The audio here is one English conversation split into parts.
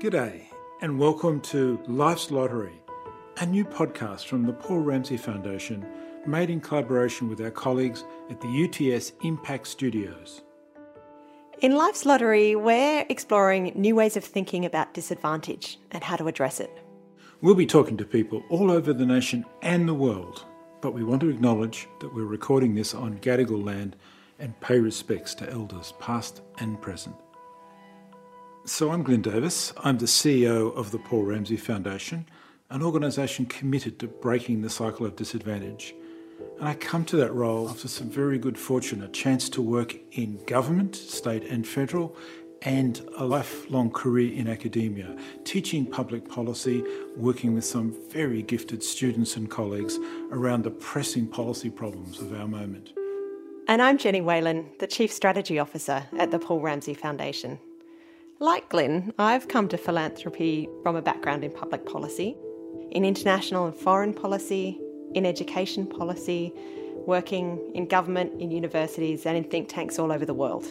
G'day, and welcome to Life's Lottery, a new podcast from the Paul Ramsay Foundation made in collaboration with our colleagues at the UTS Impact Studios. In Life's Lottery, we're exploring new ways of thinking about disadvantage and how to address it. We'll be talking to people all over the nation and the world, but we want to acknowledge that we're recording this on Gadigal land and pay respects to elders past and present. So I'm Glyn Davis. I'm the CEO of the Paul Ramsay Foundation, an organisation committed to breaking the cycle of disadvantage. And I come to that role after some very good fortune, a chance to work in government, state and federal, and a lifelong career in academia, teaching public policy, working with some very gifted students and colleagues around the pressing policy problems of our moment. And I'm Jenny Whalen, the Chief Strategy Officer at the Paul Ramsay Foundation. Like Glyn, I've come to philanthropy from a background in public policy, in international and foreign policy, in education policy, working in government, in universities, and in think tanks all over the world.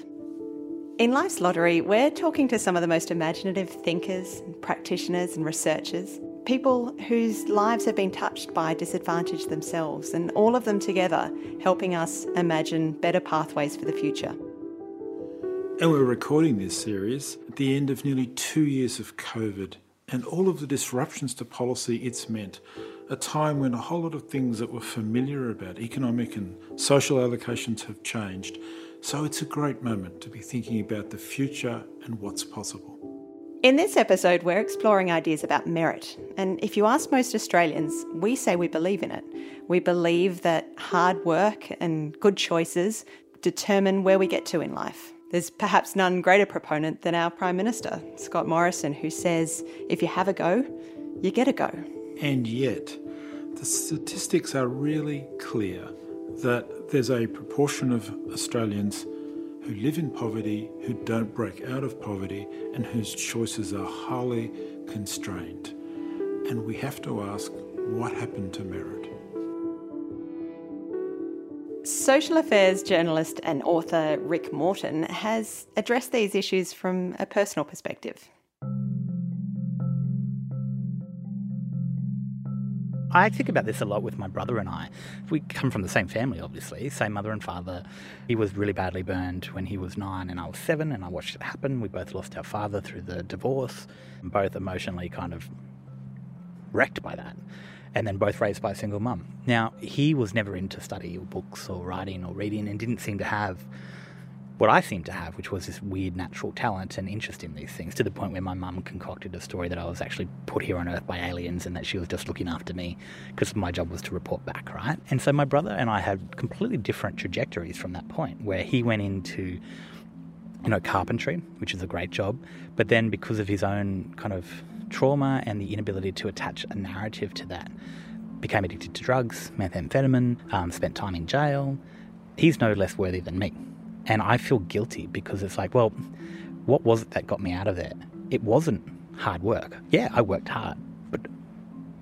In Life's Lottery, we're talking to some of the most imaginative thinkers, practitioners, and researchers, people whose lives have been touched by disadvantage themselves, and all of them together helping us imagine better pathways for the future. And we're recording this series at the end of nearly two years of COVID and all of the disruptions to policy it's meant. A time when a whole lot of things that were familiar about economic and social allocations have changed. So it's a great moment to be thinking about the future and what's possible. In this episode, we're exploring ideas about merit. And if you ask most Australians, we say we believe in it. We believe that hard work and good choices determine where we get to in life. There's perhaps none greater proponent than our Prime Minister, Scott Morrison, who says, if you have a go, you get a go. And yet, the statistics are really clear that there's a proportion of Australians who live in poverty, who don't break out of poverty, and whose choices are highly constrained. And we have to ask what happened to merit? Social affairs journalist and author Rick Morton has addressed these issues from a personal perspective. I think about this a lot with my brother and I. We come from the same family, obviously, same mother and father. He was really badly burned when he was nine and I was seven, and I watched it happen. We both lost our father through the divorce, both emotionally kind of wrecked by that and then both raised by a single mum. Now, he was never into study or books or writing or reading and didn't seem to have what I seemed to have, which was this weird natural talent and interest in these things, to the point where my mum concocted a story that I was actually put here on Earth by aliens and that she was just looking after me because my job was to report back, right? And so my brother and I had completely different trajectories from that point, where he went into you know, carpentry, which is a great job, but then because of his own kind of trauma and the inability to attach a narrative to that. Became addicted to drugs, methamphetamine, um, spent time in jail. He's no less worthy than me. And I feel guilty because it's like, well, what was it that got me out of there? It wasn't hard work. Yeah, I worked hard, but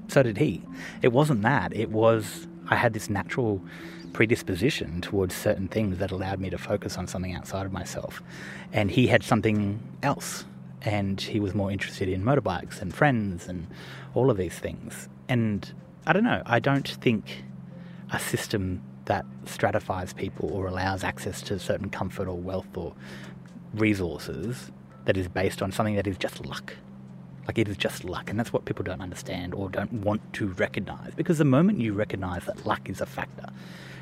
so did he. It wasn't that. It was, I had this natural predisposition towards certain things that allowed me to focus on something outside of myself. And he had something else and he was more interested in motorbikes and friends and all of these things. And I don't know, I don't think a system that stratifies people or allows access to certain comfort or wealth or resources that is based on something that is just luck. Like it is just luck, and that's what people don't understand or don't want to recognize. Because the moment you recognize that luck is a factor,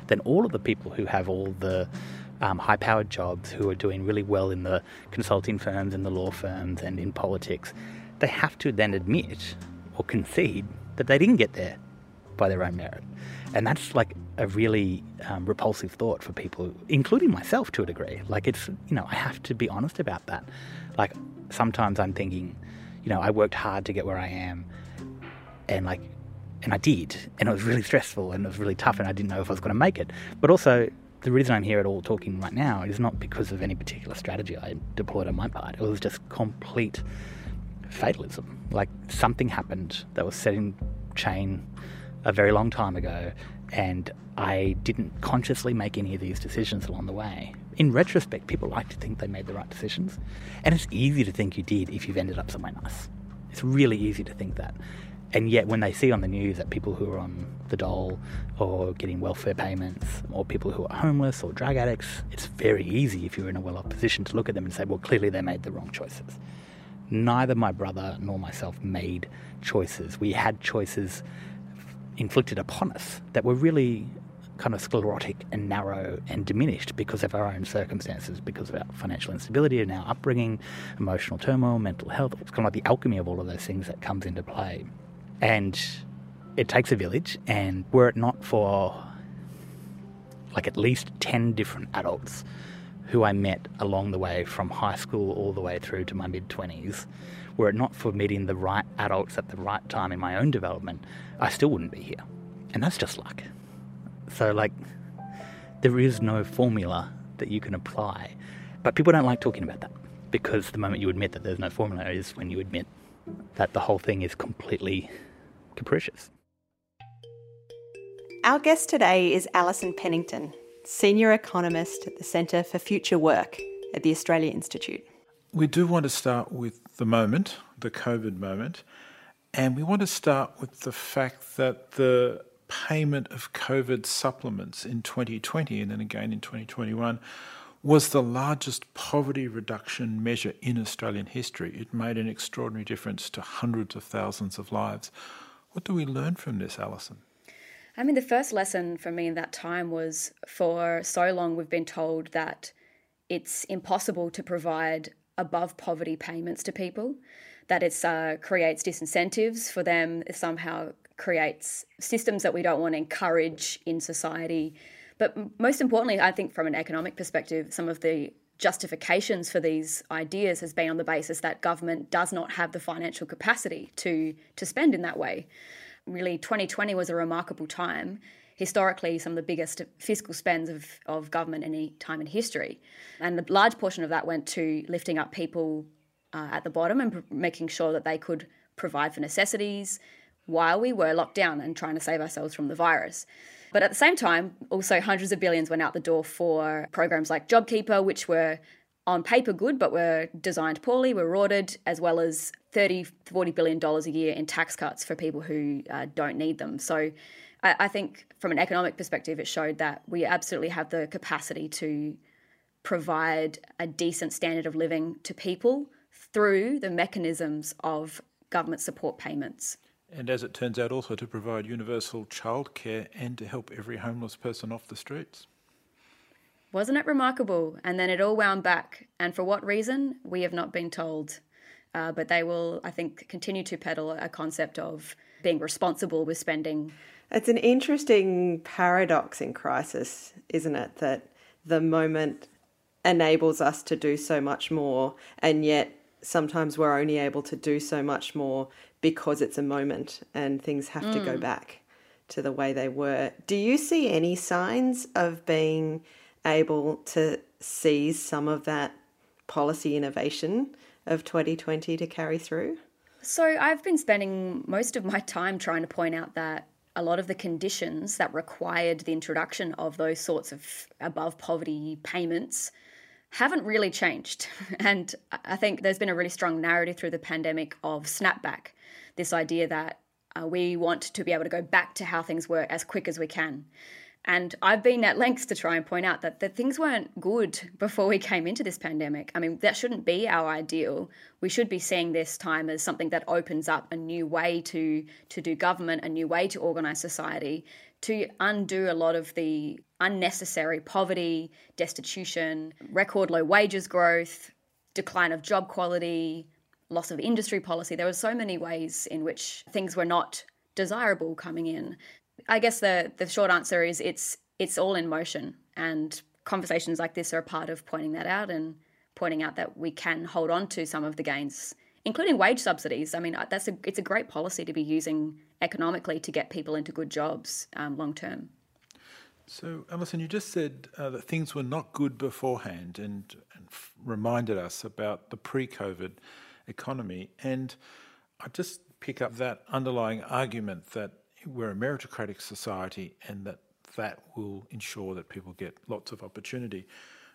then all of the people who have all the um, high powered jobs who are doing really well in the consulting firms and the law firms and in politics, they have to then admit or concede that they didn't get there by their own merit. And that's like a really um, repulsive thought for people, including myself to a degree. Like, it's, you know, I have to be honest about that. Like, sometimes I'm thinking, you know, I worked hard to get where I am. And like, and I did. And it was really stressful and it was really tough and I didn't know if I was going to make it. But also, the reason I'm here at all talking right now is not because of any particular strategy I deployed on my part. It was just complete fatalism. Like something happened that was set in chain a very long time ago, and I didn't consciously make any of these decisions along the way. In retrospect, people like to think they made the right decisions. And it's easy to think you did if you've ended up somewhere nice. It's really easy to think that. And yet, when they see on the news that people who are on the dole or getting welfare payments, or people who are homeless or drug addicts, it's very easy if you're in a well off position to look at them and say, well, clearly they made the wrong choices. Neither my brother nor myself made choices. We had choices inflicted upon us that were really kind of sclerotic and narrow and diminished because of our own circumstances, because of our financial instability and our upbringing, emotional turmoil, mental health. It's kind of like the alchemy of all of those things that comes into play. And it takes a village, and were it not for like at least 10 different adults who I met along the way from high school all the way through to my mid 20s, were it not for meeting the right adults at the right time in my own development, I still wouldn't be here. And that's just luck. So, like, there is no formula that you can apply. But people don't like talking about that because the moment you admit that there's no formula is when you admit that the whole thing is completely capricious. Our guest today is Alison Pennington, Senior Economist at the Centre for Future Work at the Australia Institute. We do want to start with the moment, the COVID moment, and we want to start with the fact that the payment of COVID supplements in 2020 and then again in 2021 was the largest poverty reduction measure in Australian history. It made an extraordinary difference to hundreds of thousands of lives. What do we learn from this, Alison? I mean, the first lesson for me in that time was for so long we've been told that it's impossible to provide above poverty payments to people, that it uh, creates disincentives for them, somehow creates systems that we don't want to encourage in society. But most importantly, I think from an economic perspective, some of the justifications for these ideas has been on the basis that government does not have the financial capacity to to spend in that way. Really, 2020 was a remarkable time. Historically, some of the biggest fiscal spends of, of government any time in history. And a large portion of that went to lifting up people uh, at the bottom and making sure that they could provide for necessities, while we were locked down and trying to save ourselves from the virus. But at the same time, also hundreds of billions went out the door for programs like JobKeeper, which were on paper good, but were designed poorly, were rorted, as well as 30, 40 billion dollars a year in tax cuts for people who uh, don't need them. So I, I think from an economic perspective, it showed that we absolutely have the capacity to provide a decent standard of living to people through the mechanisms of government support payments. And as it turns out, also to provide universal childcare and to help every homeless person off the streets. Wasn't it remarkable? And then it all wound back. And for what reason? We have not been told. Uh, but they will, I think, continue to peddle a concept of being responsible with spending. It's an interesting paradox in crisis, isn't it? That the moment enables us to do so much more, and yet sometimes we're only able to do so much more because it's a moment and things have mm. to go mm. back to the way they were. Do you see any signs of being able to seize some of that policy innovation of 2020 to carry through? So, I've been spending most of my time trying to point out that a lot of the conditions that required the introduction of those sorts of above poverty payments haven't really changed. And I think there's been a really strong narrative through the pandemic of snapback this idea that uh, we want to be able to go back to how things were as quick as we can. And I've been at lengths to try and point out that, that things weren't good before we came into this pandemic. I mean, that shouldn't be our ideal. We should be seeing this time as something that opens up a new way to, to do government, a new way to organise society, to undo a lot of the unnecessary poverty, destitution, record low wages growth, decline of job quality, loss of industry policy. There were so many ways in which things were not desirable coming in. I guess the the short answer is it's it's all in motion and conversations like this are a part of pointing that out and pointing out that we can hold on to some of the gains including wage subsidies i mean that's a it's a great policy to be using economically to get people into good jobs um, long term so alison you just said uh, that things were not good beforehand and, and f- reminded us about the pre-covid economy. And I just pick up that underlying argument that we're a meritocratic society and that that will ensure that people get lots of opportunity.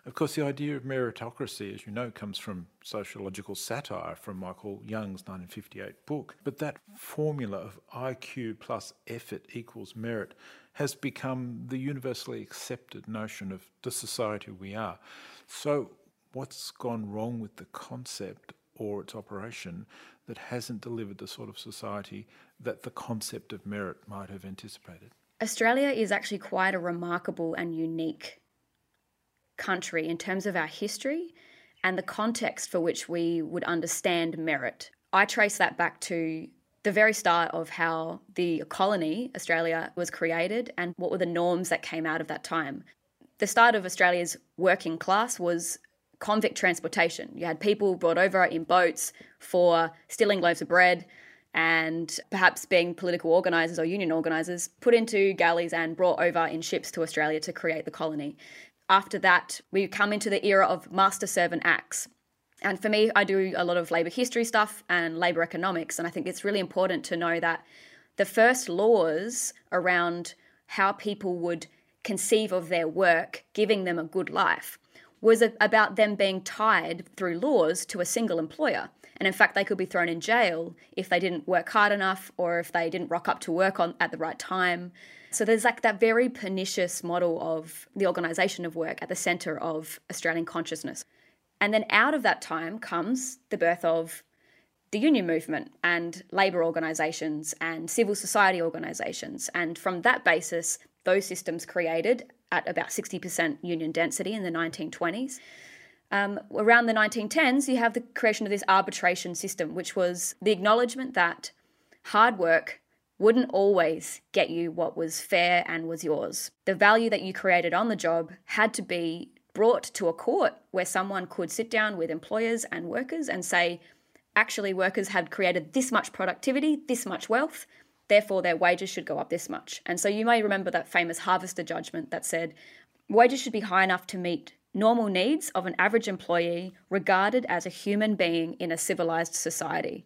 Of course, the idea of meritocracy, as you know, comes from sociological satire from Michael Young's 1958 book. But that formula of IQ plus effort equals merit has become the universally accepted notion of the society we are. So, what's gone wrong with the concept or its operation that hasn't delivered the sort of society that the concept of merit might have anticipated? Australia is actually quite a remarkable and unique country in terms of our history and the context for which we would understand merit. I trace that back to the very start of how the colony, Australia, was created and what were the norms that came out of that time. The start of Australia's working class was convict transportation. You had people brought over in boats for stealing loaves of bread and perhaps being political organisers or union organisers, put into galleys and brought over in ships to Australia to create the colony after that, we come into the era of master servant acts. And for me, I do a lot of labour history stuff and labour economics. And I think it's really important to know that the first laws around how people would conceive of their work, giving them a good life, was about them being tied through laws to a single employer. And in fact, they could be thrown in jail if they didn't work hard enough or if they didn't rock up to work on at the right time. So there's like that very pernicious model of the organisation of work at the centre of Australian consciousness. And then out of that time comes the birth of the union movement and labour organisations and civil society organisations. And from that basis, those systems created at about 60% union density in the 1920s. Um, around the 1910s, you have the creation of this arbitration system, which was the acknowledgement that hard work wouldn't always get you what was fair and was yours. The value that you created on the job had to be brought to a court where someone could sit down with employers and workers and say, actually, workers had created this much productivity, this much wealth, therefore their wages should go up this much. And so you may remember that famous Harvester judgment that said wages should be high enough to meet normal needs of an average employee regarded as a human being in a civilized society.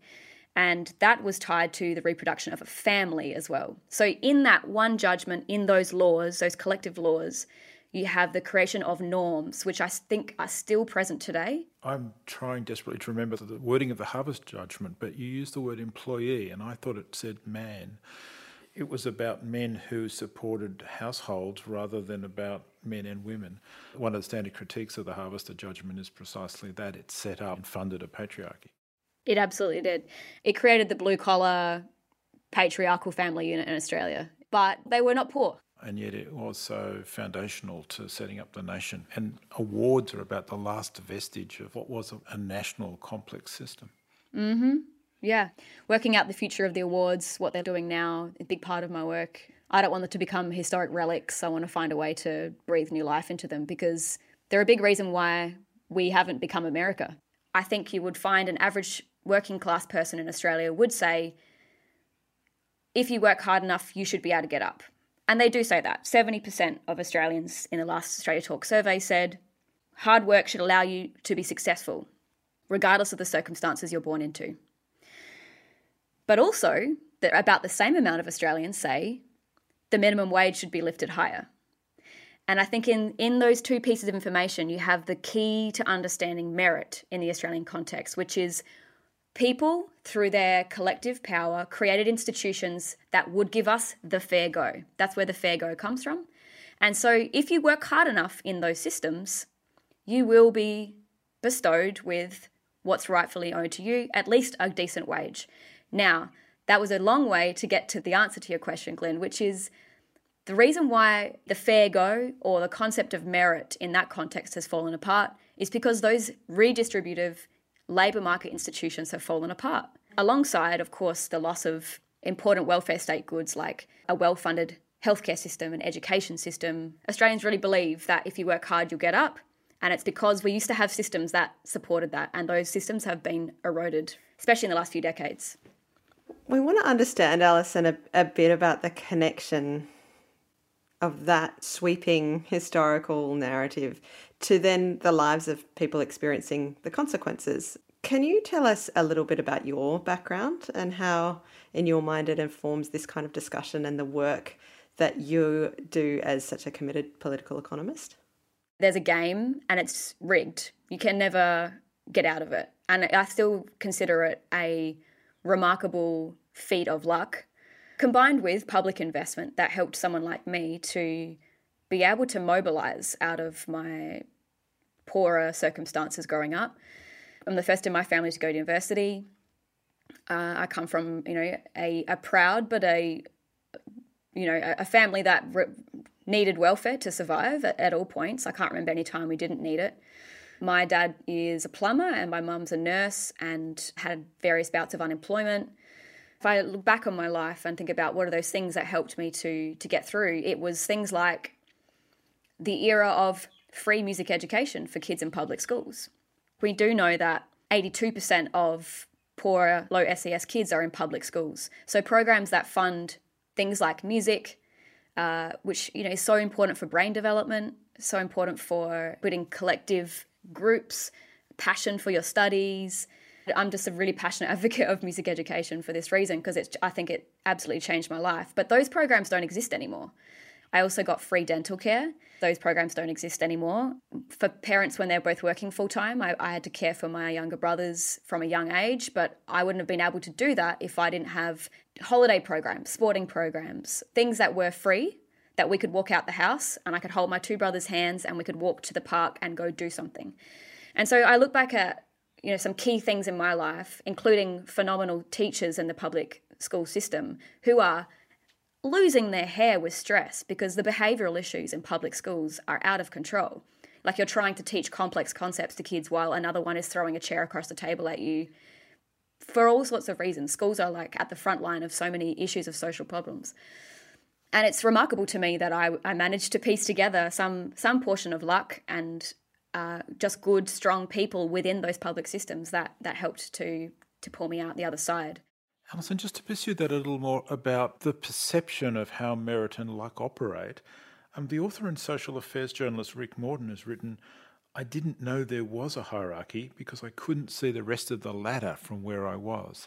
And that was tied to the reproduction of a family as well. So, in that one judgment, in those laws, those collective laws, you have the creation of norms, which I think are still present today. I'm trying desperately to remember the wording of the Harvest judgment, but you used the word employee, and I thought it said man. It was about men who supported households rather than about men and women. One of the standard critiques of the Harvester judgment is precisely that it set up and funded a patriarchy. It absolutely did. It created the blue collar patriarchal family unit in Australia, but they were not poor. And yet it was so foundational to setting up the nation. And awards are about the last vestige of what was a national complex system. Mm-hmm. Yeah. Working out the future of the awards, what they're doing now, a big part of my work. I don't want them to become historic relics. I want to find a way to breathe new life into them because they're a big reason why we haven't become America. I think you would find an average working class person in Australia would say, if you work hard enough, you should be able to get up. And they do say that. 70% of Australians in the last Australia Talk survey said hard work should allow you to be successful, regardless of the circumstances you're born into. But also, that about the same amount of Australians say the minimum wage should be lifted higher. And I think in, in those two pieces of information, you have the key to understanding merit in the Australian context, which is People, through their collective power, created institutions that would give us the fair go. That's where the fair go comes from. And so, if you work hard enough in those systems, you will be bestowed with what's rightfully owed to you, at least a decent wage. Now, that was a long way to get to the answer to your question, Glyn, which is the reason why the fair go or the concept of merit in that context has fallen apart is because those redistributive labour market institutions have fallen apart. Alongside, of course, the loss of important welfare state goods like a well funded healthcare system and education system, Australians really believe that if you work hard, you'll get up. And it's because we used to have systems that supported that, and those systems have been eroded, especially in the last few decades. We want to understand, Alison, a, a bit about the connection of that sweeping historical narrative to then the lives of people experiencing the consequences. Can you tell us a little bit about your background and how, in your mind, it informs this kind of discussion and the work that you do as such a committed political economist? There's a game and it's rigged. You can never get out of it. And I still consider it a remarkable feat of luck combined with public investment that helped someone like me to be able to mobilize out of my poorer circumstances growing up. I'm the first in my family to go to university. Uh, I come from, you know, a, a proud but a, you know, a family that re- needed welfare to survive at, at all points. I can't remember any time we didn't need it. My dad is a plumber and my mum's a nurse and had various bouts of unemployment. If I look back on my life and think about what are those things that helped me to to get through, it was things like the era of free music education for kids in public schools. We do know that 82% of poorer, low SES kids are in public schools. So programs that fund things like music, uh, which you know is so important for brain development, so important for building collective groups, passion for your studies. I'm just a really passionate advocate of music education for this reason because I think it absolutely changed my life. But those programs don't exist anymore. I also got free dental care. Those programs don't exist anymore. For parents, when they're both working full time, I, I, had to care for my younger brothers from a young age, but I wouldn't have been able to do that if I didn't have holiday programs, sporting programs, things that were free that we could walk out the house and I could hold my two brothers' hands and we could walk to the park and go do something. And so I look back at you know some key things in my life, including phenomenal teachers in the public school system who are losing their hair with stress because the behavioural issues in public schools are out of control. Like you're trying to teach complex concepts to kids while another one is throwing a chair across the table at you for all sorts of reasons. Schools are like at the front line of so many issues of social problems. And it's remarkable to me that I, I managed to piece together some some portion of luck and uh, just good, strong people within those public systems that that helped to to pull me out the other side. Alison, just to pursue that a little more about the perception of how merit and luck operate, um, the author and social affairs journalist Rick Morton has written, I didn't know there was a hierarchy because I couldn't see the rest of the ladder from where I was.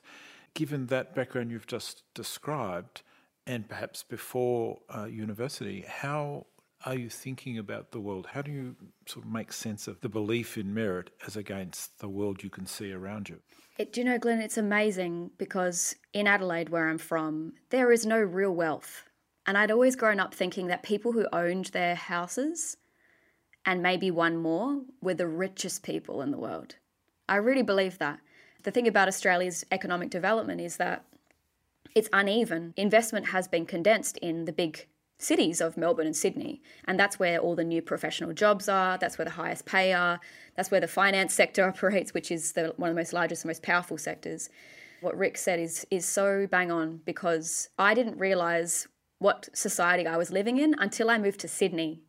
Given that background you've just described, and perhaps before uh, university, how are you thinking about the world? How do you sort of make sense of the belief in merit as against the world you can see around you? It, do you know, Glyn, it's amazing because in Adelaide, where I'm from, there is no real wealth. And I'd always grown up thinking that people who owned their houses and maybe one more were the richest people in the world. I really believe that. The thing about Australia's economic development is that it's uneven. Investment has been condensed in the big cities of Melbourne and Sydney. And that's where all the new professional jobs are, that's where the highest pay are, that's where the finance sector operates, which is the, one of the most largest and most powerful sectors. What Rick said is, is so bang on because I didn't realise what society I was living in until I moved to Sydney.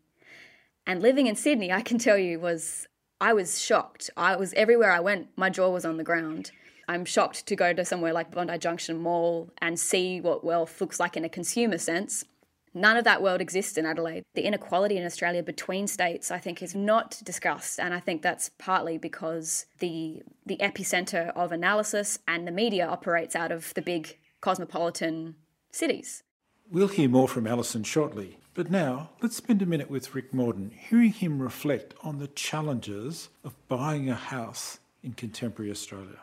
And living in Sydney, I can tell you, was I was shocked. I was everywhere I went, my jaw was on the ground. I'm shocked to go to somewhere like Bondi Junction Mall and see what wealth looks like in a consumer sense None of that world exists in Adelaide. The inequality in Australia between states, I think, is not discussed, and I think that's partly because the the epicenter of analysis and the media operates out of the big cosmopolitan cities. We'll hear more from Alison shortly, but now let's spend a minute with Rick Morton, hearing him reflect on the challenges of buying a house in contemporary Australia.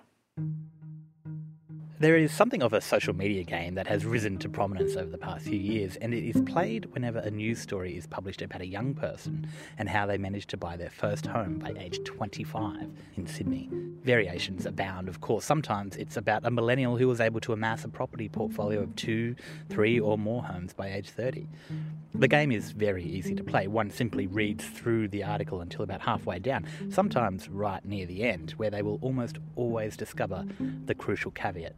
There is something of a social media game that has risen to prominence over the past few years, and it is played whenever a news story is published about a young person and how they managed to buy their first home by age 25 in Sydney. Variations abound, of course. Sometimes it's about a millennial who was able to amass a property portfolio of two, three, or more homes by age 30. The game is very easy to play. One simply reads through the article until about halfway down, sometimes right near the end, where they will almost always discover the crucial caveat.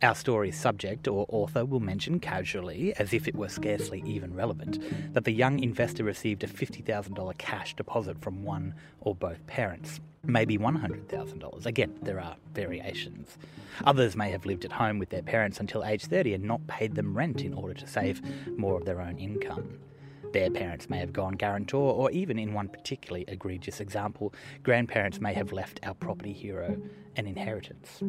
Our story's subject or author will mention casually, as if it were scarcely even relevant, that the young investor received a $50,000 cash deposit from one or both parents. Maybe $100,000. Again, there are variations. Others may have lived at home with their parents until age 30 and not paid them rent in order to save more of their own income. Their parents may have gone guarantor, or even in one particularly egregious example, grandparents may have left our property hero an inheritance.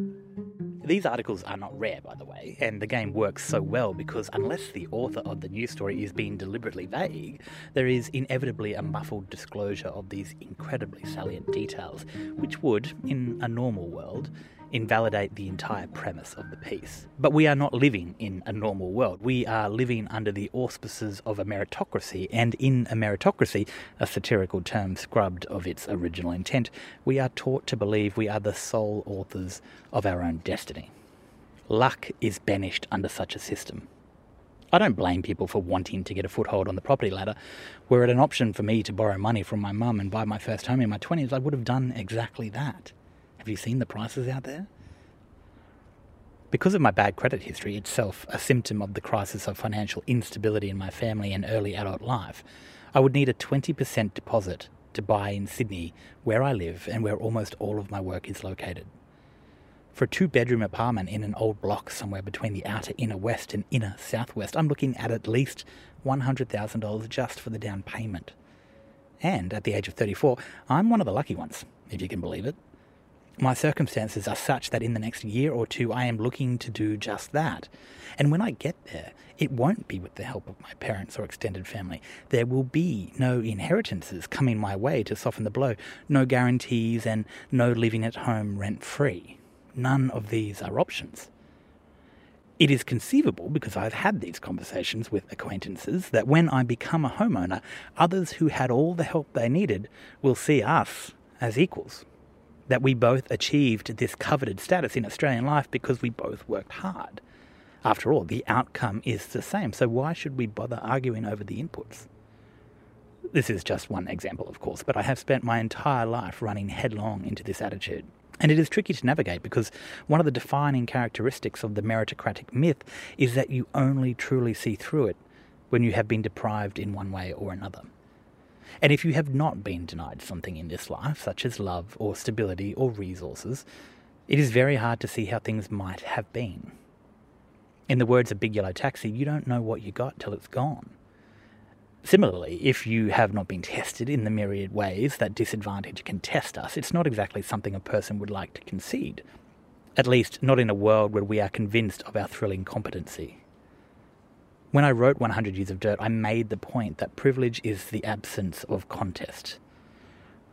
These articles are not rare, by the way, and the game works so well because unless the author of the news story is being deliberately vague, there is inevitably a muffled disclosure of these incredibly salient details, which would, in a normal world, invalidate the entire premise of the piece. But we are not living in a normal world. We are living under the auspices of a meritocracy, and in a meritocracy, a satirical term scrubbed of its original intent, we are taught to believe we are the sole authors of our own destiny. Luck is banished under such a system. I don't blame people for wanting to get a foothold on the property ladder. Were it an option for me to borrow money from my mum and buy my first home in my 20s, I would have done exactly that. Have you seen the prices out there? Because of my bad credit history, itself a symptom of the crisis of financial instability in my family and early adult life, I would need a 20% deposit to buy in Sydney, where I live and where almost all of my work is located. For a two bedroom apartment in an old block somewhere between the outer inner west and inner southwest, I'm looking at at least $100,000 just for the down payment. And at the age of 34, I'm one of the lucky ones, if you can believe it my circumstances are such that in the next year or two I am looking to do just that. And when I get there, it won't be with the help of my parents or extended family. There will be no inheritances coming my way to soften the blow, no guarantees, and no living at home rent free. None of these are options. It is conceivable, because I've had these conversations with acquaintances, that when I become a homeowner, others who had all the help they needed will see us as equals that we both achieved this coveted status in Australian life because we both worked hard. After all, the outcome is the same, so why should we bother arguing over the inputs? This is just one example, of course, but I have spent my entire life running headlong into this attitude. And it is tricky to navigate because one of the defining characteristics of the meritocratic myth is that you only truly see through it when you have been deprived in one way or another. And if you have not been denied something in this life, such as love or stability or resources, it is very hard to see how things might have been. In the words of Big Yellow Taxi, you don't know what you got till it's gone. Similarly, if you have not been tested in the myriad ways that disadvantage can test us, it's not exactly something a person would like to concede. At least, not in a world where we are convinced of our thrilling competency. When I wrote 100 Years of Dirt, I made the point that privilege is the absence of contest.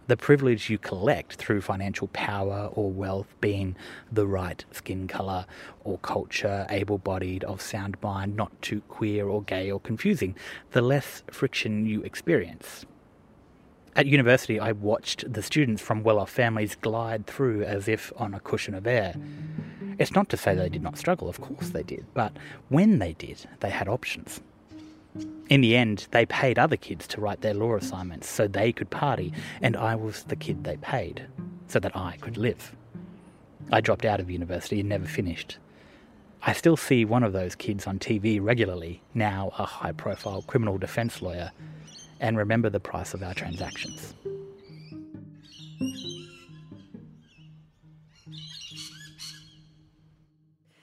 The privilege you collect through financial power or wealth being the right skin colour or culture, able bodied, of sound mind, not too queer or gay or confusing, the less friction you experience. At university, I watched the students from well off families glide through as if on a cushion of air. It's not to say they did not struggle, of course they did, but when they did, they had options. In the end, they paid other kids to write their law assignments so they could party, and I was the kid they paid so that I could live. I dropped out of university and never finished. I still see one of those kids on TV regularly, now a high profile criminal defence lawyer, and remember the price of our transactions.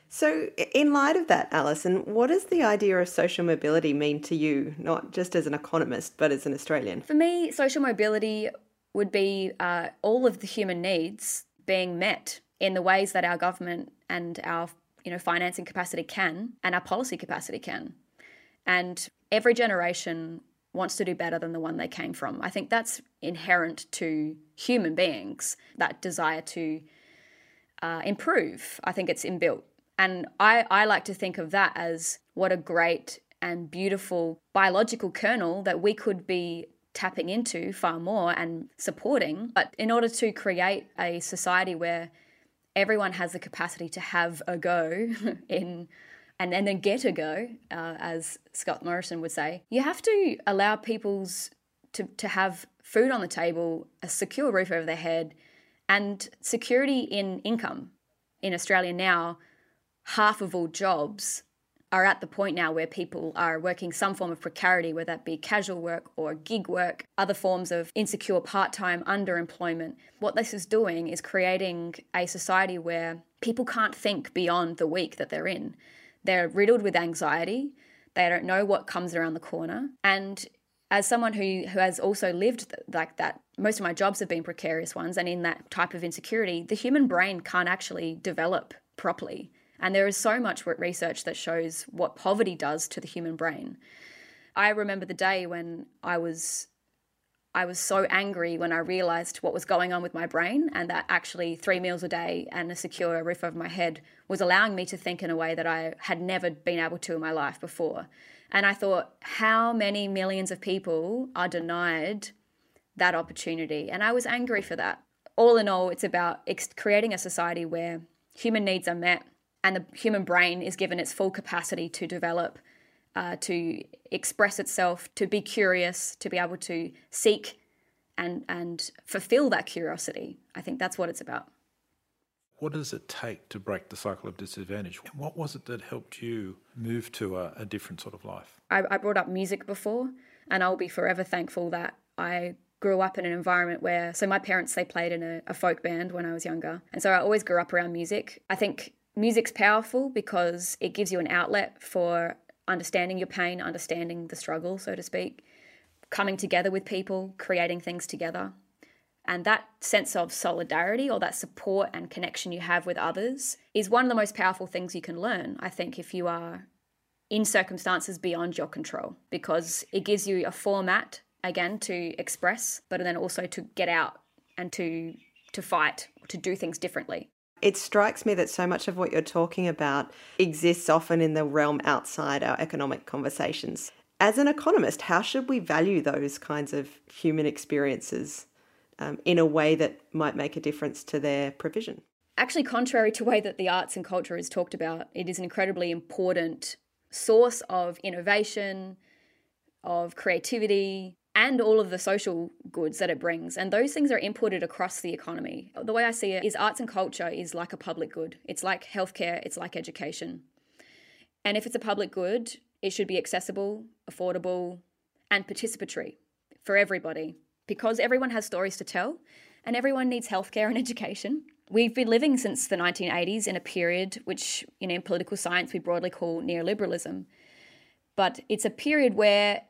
So, in light of that, Alison, what does the idea of social mobility mean to you, not just as an economist, but as an Australian? For me, social mobility would be uh, all of the human needs being met in the ways that our government and our you know financing capacity can and our policy capacity can and every generation wants to do better than the one they came from. I think that's inherent to human beings, that desire to uh, improve. I think it's inbuilt. And I, I like to think of that as what a great and beautiful biological kernel that we could be tapping into far more and supporting. But in order to create a society where everyone has the capacity to have a go in and, and then get a go, uh, as Scott Morrison would say, you have to allow people's to, to have food on the table, a secure roof over their head, and security in income. In Australia now, half of all jobs are at the point now where people are working some form of precarity, whether that be casual work or gig work, other forms of insecure part time underemployment. What this is doing is creating a society where people can't think beyond the week that they're in. They're riddled with anxiety. They don't know what comes around the corner. And as someone who, who has also lived like that, most of my jobs have been precarious ones, and in that type of insecurity, the human brain can't actually develop properly. And there is so much research that shows what poverty does to the human brain. I remember the day when I was I was so angry when I realized what was going on with my brain and that actually three meals a day and a secure roof over my head was allowing me to think in a way that I had never been able to in my life before. And I thought, how many millions of people are denied that opportunity? And I was angry for that. All in all, it's about creating a society where human needs are met and the human brain is given its full capacity to develop uh, to express itself, to be curious, to be able to seek and and fulfill that curiosity. I think that's what it's about. What does it take to break the cycle of disadvantage? What was it that helped you move to a, a different sort of life? I, I brought up music before, and I'll be forever thankful that I grew up in an environment where so my parents they played in a, a, folk band when I was younger and so I always grew up around music. I think music's powerful because it gives you an outlet for understanding your pain, understanding the struggle, so to speak, coming together with people, creating things together. And that sense of solidarity or that support and connection you have with others is one of the most powerful things you can learn, I think, if you are in circumstances beyond your control, because it gives you a format, again, to express, but then also to get out and to to fight, to do things differently. It strikes me that so much of what you're talking about exists often in the realm outside our economic conversations. As an economist, how should we value those kinds of human experiences um, in a way that might make a difference to their provision? Actually, contrary to the way that the arts and culture is talked about, it is an incredibly important source of innovation, of creativity, and all of the social goods that it brings. And those things are imported across the economy. The way I see it is arts and culture is like a public good. It's like healthcare, it's like education. And if it's a public good, it should be accessible, affordable, and participatory for everybody because everyone has stories to tell and everyone needs healthcare and education. We've been living since the 1980s in a period which, you know, in political science we broadly call neoliberalism. But it's a period where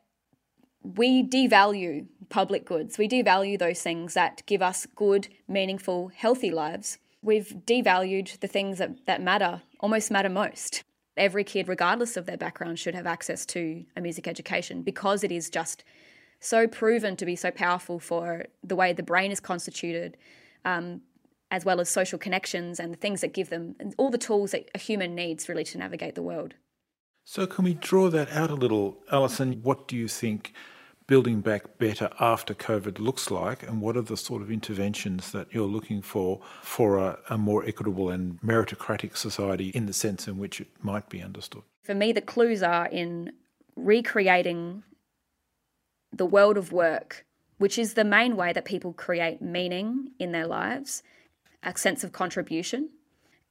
we devalue public goods. We devalue those things that give us good, meaningful, healthy lives. We've devalued the things that, that matter, almost matter most. Every kid, regardless of their background, should have access to a music education because it is just so proven to be so powerful for the way the brain is constituted, um, as well as social connections and the things that give them all the tools that a human needs really to navigate the world. So, can we draw that out a little, Alison? What do you think building back better after COVID looks like, and what are the sort of interventions that you're looking for for a, a, more equitable and meritocratic society in the sense in which it might be understood? For me, the clues are in recreating the world of work, which is the main way that people create meaning in their lives, a sense of contribution,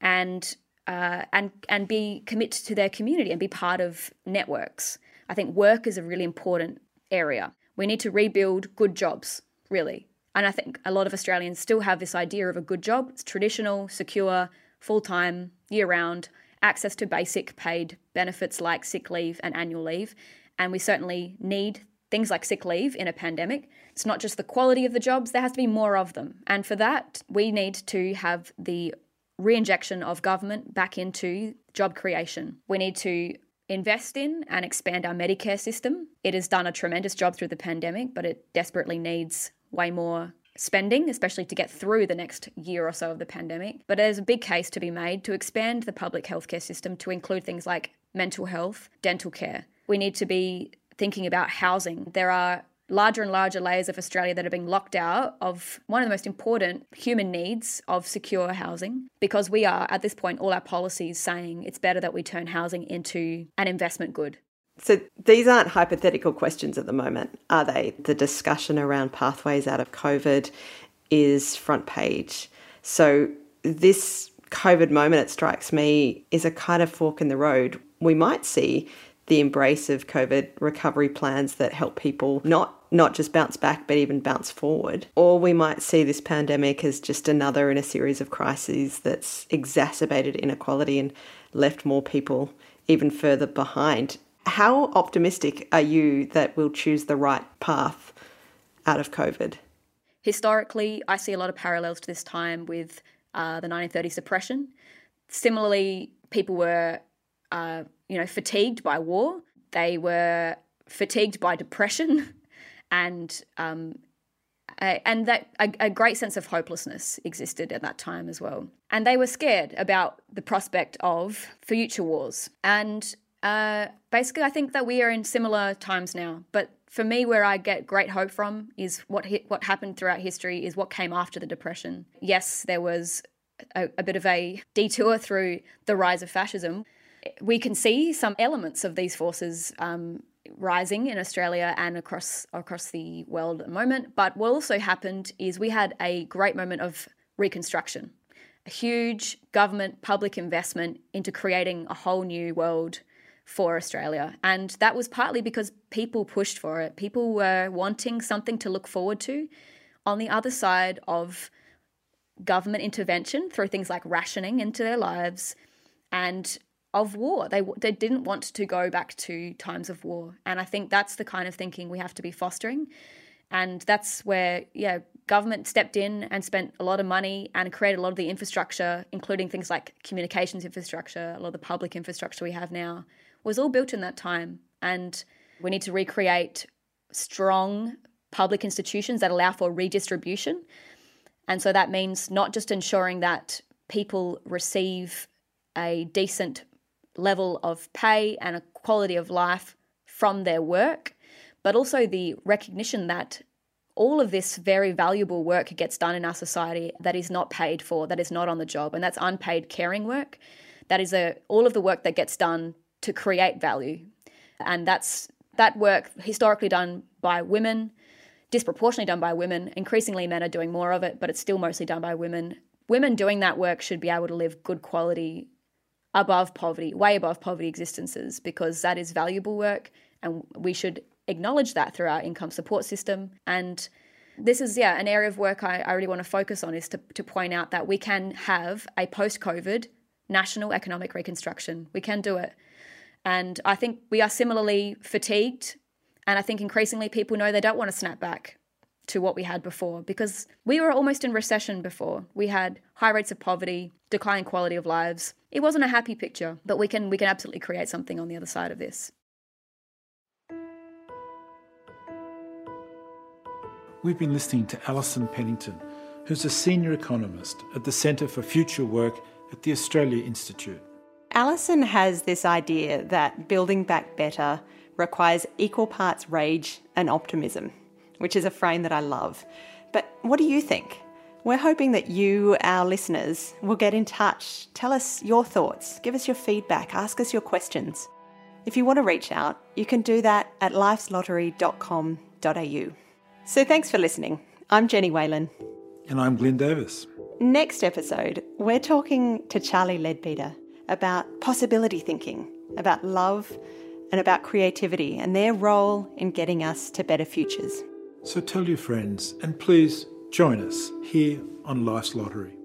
and uh, and and be committed to their community and be part of networks. I think work is a really important area. We need to rebuild good jobs, really. And I think a lot of Australians still have this idea of a good job. It's traditional, secure, full time, year round, access to basic paid benefits like sick leave and annual leave. And we certainly need things like sick leave in a pandemic. It's not just the quality of the jobs, there has to be more of them. And for that, we need to have the reinjection of government back into job creation. We need to invest in and expand our Medicare system. It has done a tremendous job through the pandemic, but it desperately needs way more spending, especially to get through the next year or so of the pandemic. But there's a big case to be made to expand the public healthcare system to include things like mental health, dental care. We need to be thinking about housing. There are larger and larger layers of Australia that are being locked out of one of the most important human needs of secure housing because we are, at this point, all our policies saying it's better that we turn housing into an investment good. So these aren't hypothetical questions at the moment, are they? The discussion around pathways out of COVID is front page. So this COVID moment, it strikes me, is a kind of fork in the road. We might see the embrace of COVID recovery plans that help people not not just bounce back but even bounce forward. Or we might see this pandemic as just another in a series of crises that's exacerbated inequality and left more people even further behind. How optimistic are you that we'll choose the right path out of COVID? Historically, I see a lot of parallels to this time with uh, the 1930s depression. Similarly, people were, uh, you know, fatigued by war. They were fatigued by depression, and um, and that a, a, great sense of hopelessness existed at that time as well. And they were scared about the prospect of future wars. And uh, basically, I think that we are in similar times now. But for me, where I get great hope from is what what happened throughout history is what came after the depression. Yes, there was a, a bit of a detour through the rise of fascism. We can see some elements of these forces um, rising in Australia and across across the world at the moment. But what also happened is we had a great moment of reconstruction, a huge government public investment into creating a whole new world for Australia. And that was partly because people pushed for it. People were wanting something to look forward to on the other side of government intervention through things like rationing into their lives and of war. They they didn't want to go back to times of war, and I think that's the kind of thinking we have to be fostering, and that's where yeah government stepped in and spent a lot of money and created a lot of the infrastructure, including things like communications infrastructure, a lot of the public infrastructure we have now was all built in that time, and we need to recreate strong public institutions that allow for redistribution. And so that means not just ensuring that people receive a decent level of pay and a quality of life from their work, but also the recognition that all of this very valuable work gets done in our society that is not paid for, that is not on the job, and that's unpaid caring work. That is a, all of the work that gets done to create value. And that's that work historically done by women, disproportionately done by women. Increasingly, men are doing more of it, but it's still mostly done by women. Women doing that work should be able to live good quality above poverty, way above poverty existences, because that is valuable work and we should acknowledge that through our income support system. And this is, yeah, an area of work I, I really want to focus on is to, to point out that we can have a post COVID national economic reconstruction. We can do it. And I think we are similarly fatigued. And I think increasingly people know they don't want to snap back to what we had before because we were almost in recession before. We had high rates of poverty, declining quality of lives. It wasn't a happy picture, but we can we can absolutely create something on the other side of this. We've been listening to Alison Pennington, who's a senior economist at the Centre for Future Work at the Australia Institute. Alison has this idea that building back better requires equal parts rage and optimism which is a frame that I love. But what do you think? We're hoping that you, our listeners, will get in touch. Tell us your thoughts, give us your feedback, ask us your questions. If you want to reach out, you can do that at lifeslottery.com.au. So thanks for listening. I'm Jenny Whalen. And I'm Glyn Davis. Next episode, we're talking to Charlie Leadbeater about possibility thinking, about love, and about creativity and their role in getting us to better futures. So tell your friends and please join us here on Life's Lottery.